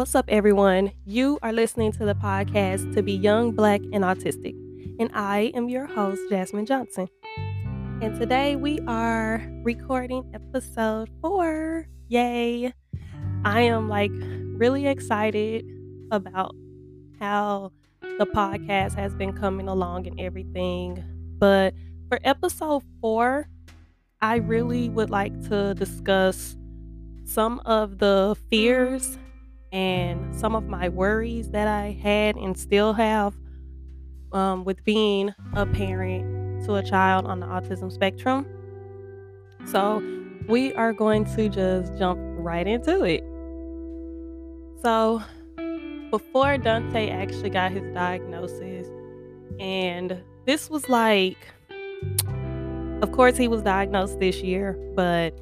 What's up, everyone? You are listening to the podcast To Be Young, Black, and Autistic. And I am your host, Jasmine Johnson. And today we are recording episode four. Yay! I am like really excited about how the podcast has been coming along and everything. But for episode four, I really would like to discuss some of the fears and some of my worries that I had and still have um, with being a parent to a child on the autism spectrum. So, we are going to just jump right into it. So, before Dante actually got his diagnosis, and this was like, of course, he was diagnosed this year, but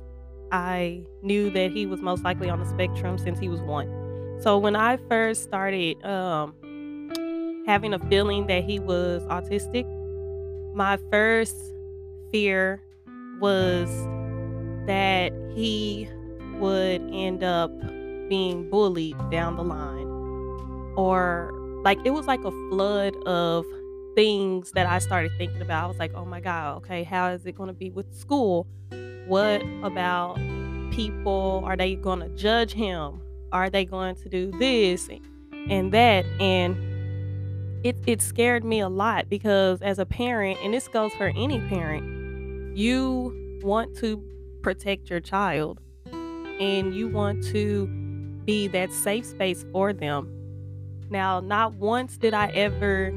I knew that he was most likely on the spectrum since he was one. So when I first started um, having a feeling that he was autistic, my first fear was that he would end up being bullied down the line. Or like it was like a flood of things that I started thinking about. I was like, oh my God, okay, how is it going to be with school? What about people? Are they going to judge him? Are they going to do this and that? And it it scared me a lot because as a parent and this goes for any parent you want to protect your child and you want to be that safe space for them. Now not once did i ever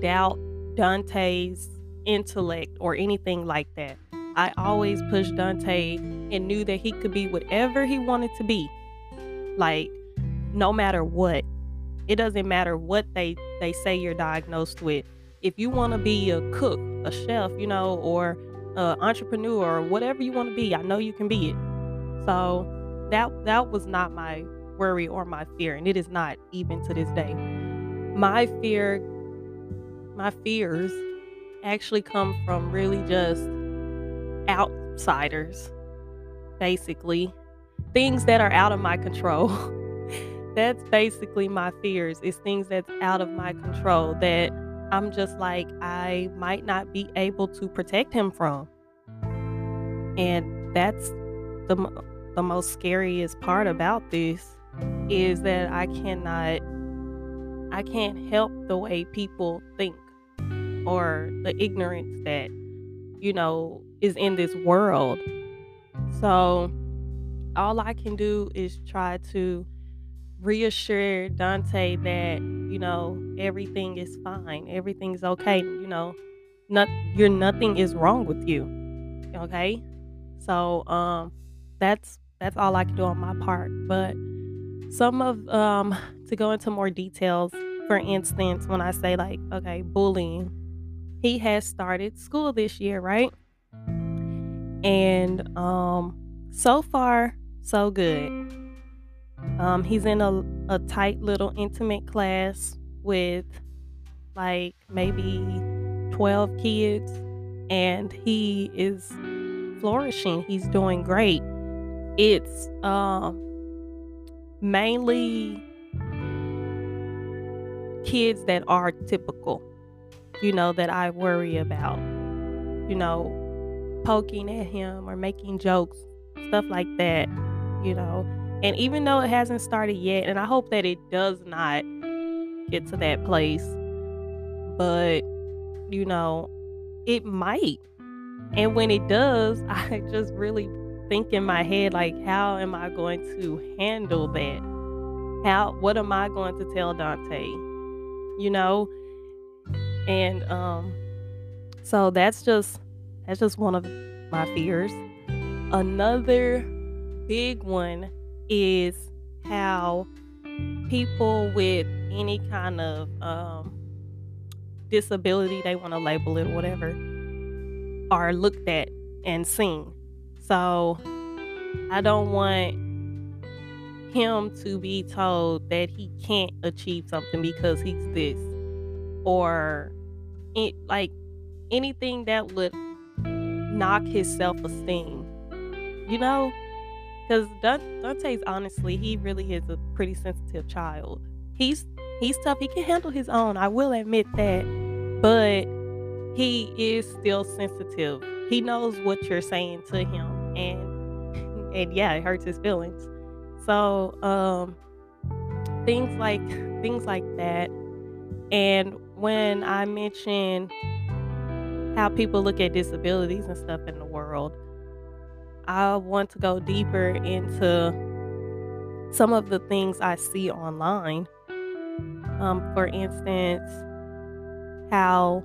doubt dante's intellect or anything like that. I always pushed dante and knew that he could be whatever he wanted to be like no matter what it doesn't matter what they they say you're diagnosed with. If you want to be a cook a chef you know or an entrepreneur or whatever you want to be i know you can be it. So that that was not my worry or my fear and it is not even to this day. My fear my fears actually come from really just outsiders basically things that are out of my control. that's basically my fears is things that's out of my control that I'm just like I might not be able to protect him from. And that's the the most scariest part about this is that I cannot I can't help the way people think or the ignorance that you know is in this world. So all I can do is try to reassure Dante that, you know, everything is fine, everything's okay, you know, not you're nothing is wrong with you. Okay? So um that's that's all I can do on my part. But some of um to go into more details, for instance, when I say like, okay, bullying, he has started school this year, right? And um so far so good. Um, he's in a, a tight little intimate class with like maybe 12 kids, and he is flourishing. He's doing great. It's um, mainly kids that are typical, you know, that I worry about, you know, poking at him or making jokes, stuff like that you know. And even though it hasn't started yet, and I hope that it does not get to that place, but you know, it might. And when it does, I just really think in my head, like, how am I going to handle that? How, what am I going to tell Dante? You know? And, um, so that's just, that's just one of my fears. Another big one is how people with any kind of um, disability, they want to label it or whatever, are looked at and seen. So I don't want him to be told that he can't achieve something because he's this or it, like anything that would knock his self-esteem you know because Dante's honestly, he really is a pretty sensitive child. He's he's tough. He can handle his own. I will admit that, but he is still sensitive. He knows what you're saying to him, and and yeah, it hurts his feelings. So um, things like things like that, and when I mention how people look at disabilities and stuff in the world, I want to go deeper into some of the things I see online. Um, for instance, how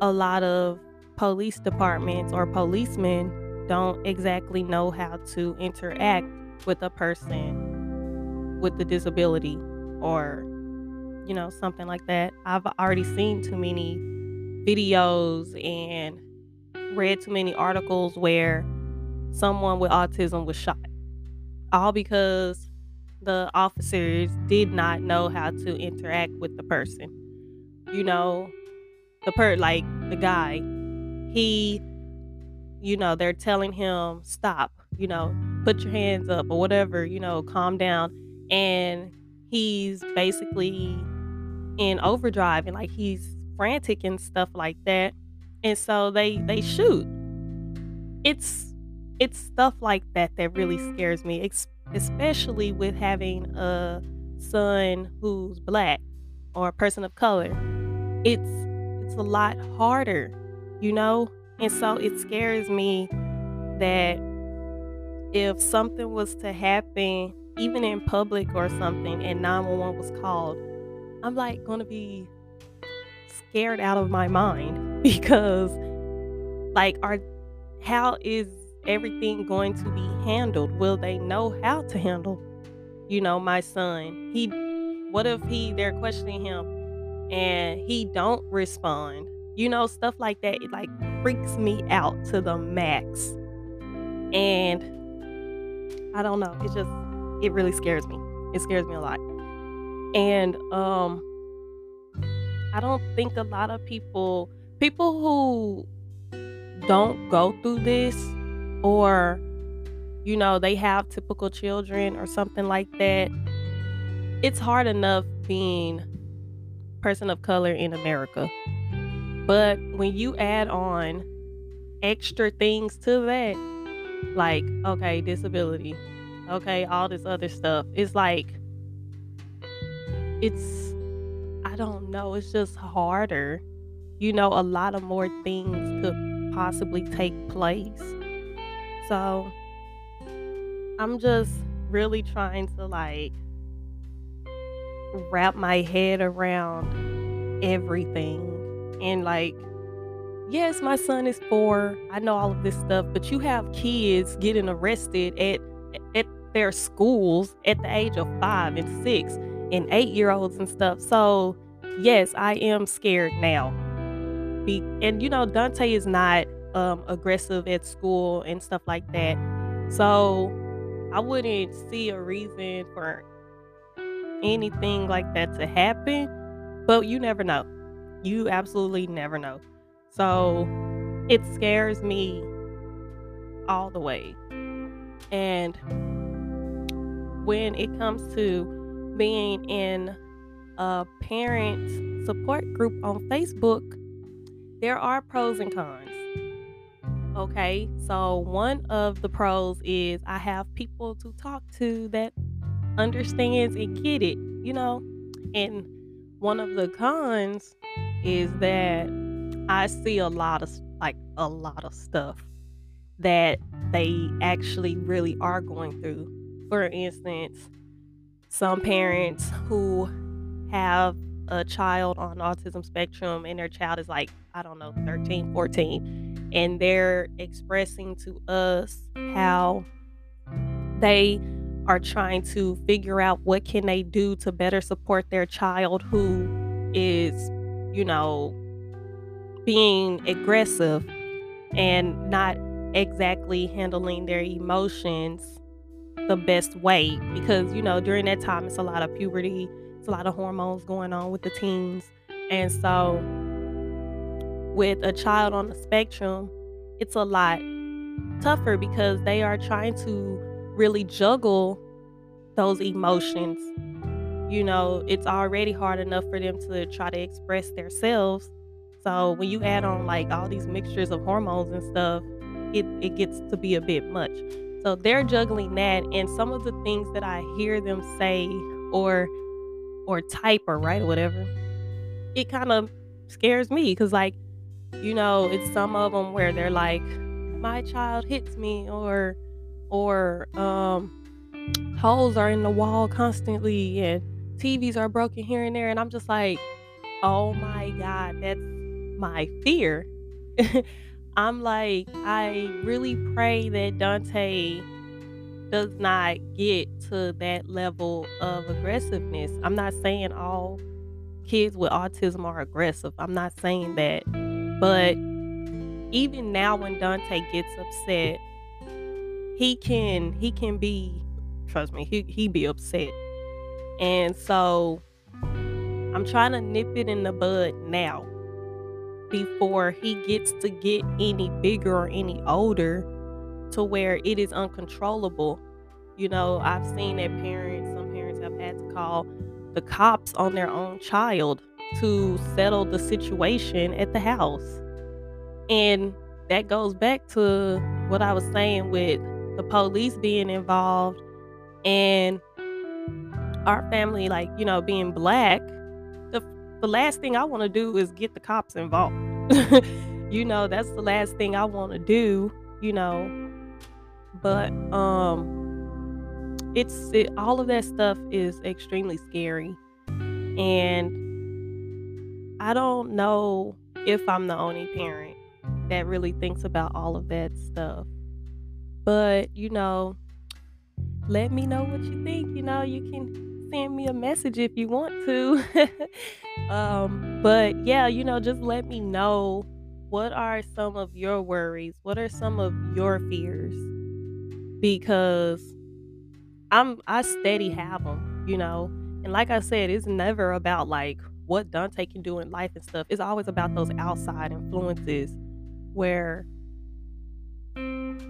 a lot of police departments or policemen don't exactly know how to interact with a person with a disability or you know something like that i've already seen too many videos and read too many articles where someone with autism was shot. All because the officers did not know how to interact with the person. You know, the per like the guy, he you know, they're telling him stop, you know, put your hands up or whatever, you know, calm down and he's basically in overdrive and like he's frantic and stuff like that. And so they they shoot. It's it's stuff like that that really scares me, especially with having a son who's black or a person of color. It's it's a lot harder, you know? And so it scares me that if something was to happen even in public or something and 911 was called, I'm like going to be scared out of my mind because like are how is everything going to be handled? Will they know how to handle, you know, my son? He what if he they're questioning him and he don't respond? You know, stuff like that it like freaks me out to the max. And I don't know, it just it really scares me. It scares me a lot. And um I don't think a lot of people people who don't go through this or you know they have typical children or something like that it's hard enough being person of color in america. But when you add on extra things to that like okay disability okay all this other stuff it's like it's i don't know it's just harder. You know a lot of more things could possibly take place so I'm just really trying to like wrap my head around everything. And like, yes, my son is four. I know all of this stuff, but you have kids getting arrested at at their schools at the age of five and six and eight year olds and stuff. So yes, I am scared now. Be- and you know, Dante is not um, aggressive at school and stuff like that. So I wouldn't see a reason for anything like that to happen, but you never know. You absolutely never know. So it scares me all the way. And when it comes to being in a parent support group on Facebook, there are pros and cons. Okay, so one of the pros is I have people to talk to that understands and get it, you know. And one of the cons is that I see a lot of like a lot of stuff that they actually really are going through. For instance, some parents who have a child on autism spectrum and their child is like, I don't know, 13, 14 and they're expressing to us mm. how they are trying to figure out what can they do to better support their child who is you know being aggressive and not exactly handling their emotions the best way. Because you know during that time it's a lot of puberty it's a lot of hormones going on with the teens. And so with a child on the spectrum, it's a lot tougher because they are trying to really juggle those emotions. You know, it's already hard enough for them to try to express themselves. So when you add on like all these mixtures of hormones and stuff, it, it gets to be a bit much. So they're juggling that and some of the things that I hear them say or or type or write or whatever, it kind of scares me because like, you know, it's some of them where they're like, my child hits me or or um holes are in the wall constantly and TVs are broken here and there and I'm just like, "Oh my god, that's my fear." I'm like, I really pray that Dante does not get to that level of aggressiveness. I'm not saying all kids with autism are aggressive. I'm not saying that. But even now when Dante gets upset, he can he can be trust me, he he be upset. And so I'm trying to nip it in the bud now before he gets to get any bigger or any older to where it is uncontrollable. You know, I've seen that parents, some parents have had to call the cops on their own child to settle the situation at the house. And that goes back to what I was saying with the police being involved and our family, like, you know, being black. The, the last thing I want to do is get the cops involved. you know, that's the last thing I want to do, you know, but um it's it, all of that stuff is extremely scary and i don't know if i'm the only parent that really thinks about all of that stuff but you know let me know what you think you know you can send me a message if you want to um but yeah you know just let me know what are some of your worries what are some of your fears because I'm I steady have them, you know. And like I said, it's never about like what Dante can do in life and stuff. It's always about those outside influences where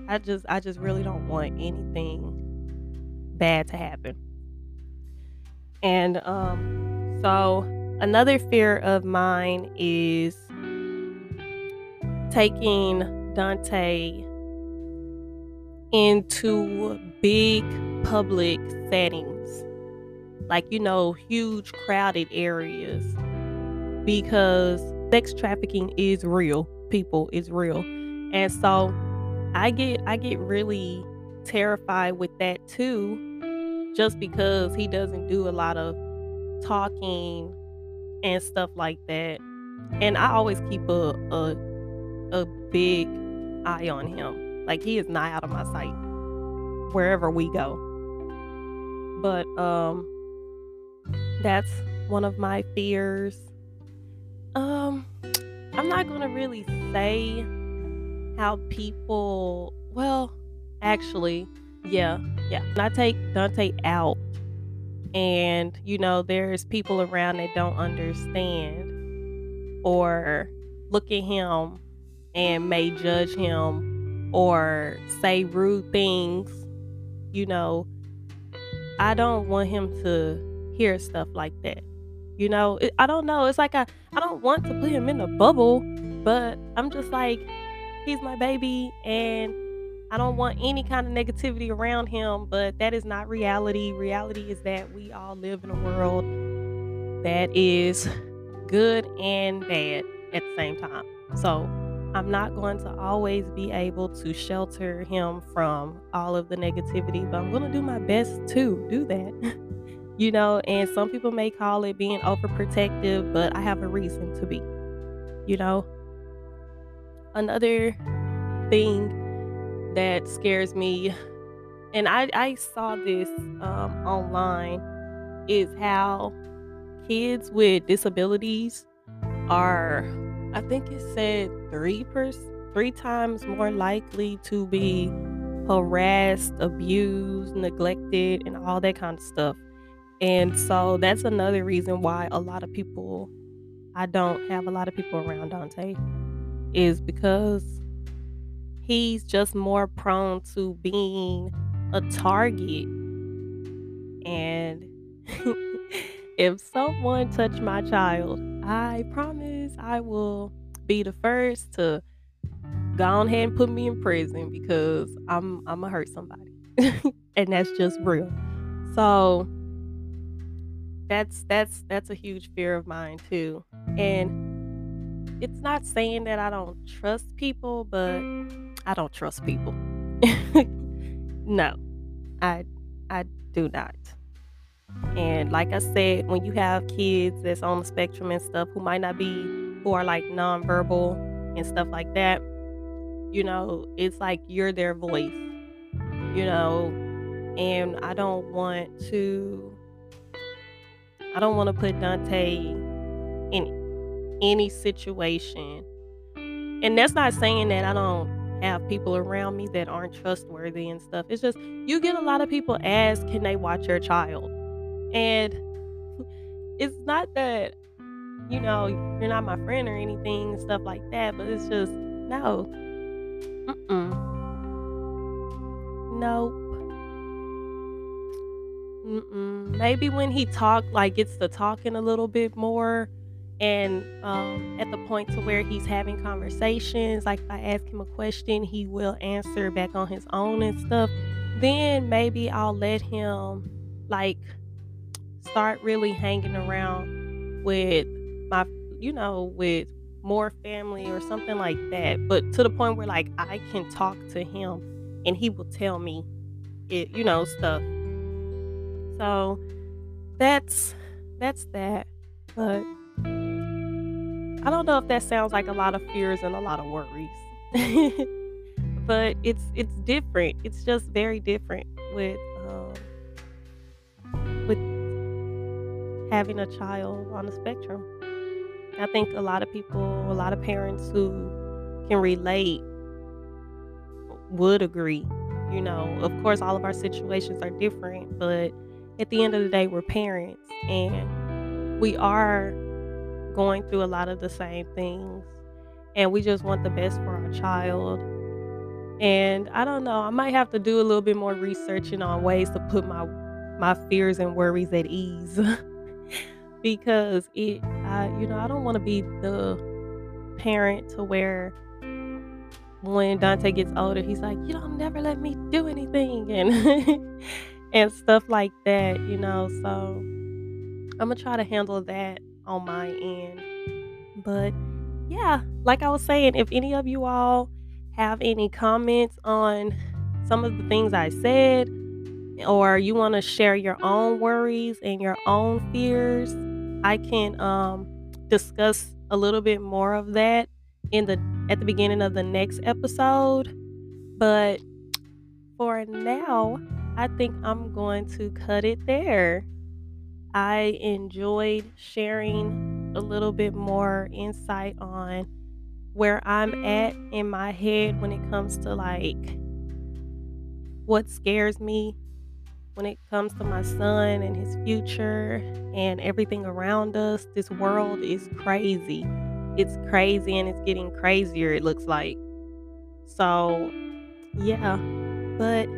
I just I just really don't want anything bad to happen. And um so another fear of mine is taking Dante into big public settings, like, you know, huge crowded areas, because sex trafficking is real, people, is real. And so I get I get really terrified with that too, just because he doesn't do a lot of talking and stuff like that. And I always keep a a, a big eye on him like he is not out of my sight wherever we go. But um that's one of my fears. Um I'm not going to really say how people well, actually, yeah, yeah. I take Dante out and you know there's people around that don't understand or look at him and may judge him or say rude things, you know, I don't want him to hear stuff like that. You know, it, I don't know. It's like I, I don't want to put him in a bubble, but I'm just like, he's my baby and I don't want any kind of negativity around him, but that is not reality. Reality is that we all live in a world that is good and bad at the same time. So I'm not going to always be able to shelter him from all of the negativity, but I'm going to do my best to do that. you know, and some people may call it being overprotective, but I have a reason to be. You know, another thing that scares me, and I, I saw this um, online, is how kids with disabilities are I think it said three three times more likely to be harassed, abused, neglected, and all that kind of stuff. And so that's another reason why a lot of people I don't have a lot of people around Dante is because he's just more prone to being a target. And if someone touch my child, I promise I will be the first to go ahead and put me in prison because I'm I'm gonna hurt somebody. and that's just real. So that's that's that's a huge fear of mine too. And it's not saying that I don't trust people, but I don't trust people. no. I I do not. And like I said, when you have kids that's on the spectrum and stuff who might not be who are like nonverbal and stuff like that, you know, it's like you're their voice. You know, and I don't want to I don't want to put Dante in any situation. And that's not saying that I don't have people around me that aren't trustworthy and stuff. It's just you get a lot of people ask, can they watch your child? And it's not that, you know, you're not my friend or anything and stuff like that, but it's just, no. Mm-mm. Nope. Mm-mm. Maybe when he talked, like gets to talking a little bit more, and um, at the point to where he's having conversations, like if I ask him a question, he will answer back on his own and stuff. Then maybe I'll let him like start really hanging around with my, you know, with more family or something like that. But to the point where like I can talk to him and he will tell me it, you know, stuff. So that's that's that. But I don't know if that sounds like a lot of fears and a lot of worries. but it's it's different. It's just very different with um, with having a child on the spectrum. I think a lot of people, a lot of parents who can relate would agree. You know, of course, all of our situations are different, but at the end of the day, we're parents and we are going through a lot of the same things. And we just want the best for our child. And I don't know, I might have to do a little bit more researching on ways to put my my fears and worries at ease. because it I you know, I don't want to be the parent to where when Dante gets older, he's like, "You don't never let me do anything," and and stuff like that, you know. So I'm gonna try to handle that on my end. But yeah, like I was saying, if any of you all have any comments on some of the things I said, or you want to share your own worries and your own fears, I can um, discuss a little bit more of that in the at the beginning of the next episode. But for now, I think I'm going to cut it there. I enjoyed sharing a little bit more insight on where I'm at in my head when it comes to like what scares me when it comes to my son and his future and everything around us. This world is crazy. It's crazy and it's getting crazier, it looks like. So, yeah. But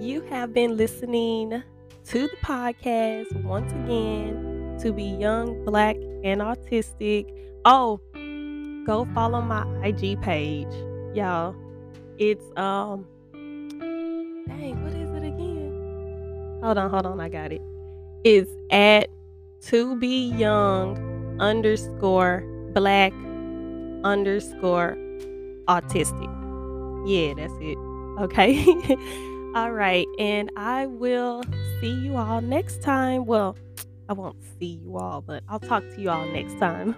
you have been listening to the podcast once again to be young, black, and autistic. Oh, go follow my IG page, y'all. It's um dang, what is it again? Hold on, hold on, I got it. It's at to be young underscore black underscore autistic. Yeah, that's it. Okay. All right. And I will see you all next time. Well, I won't see you all, but I'll talk to you all next time.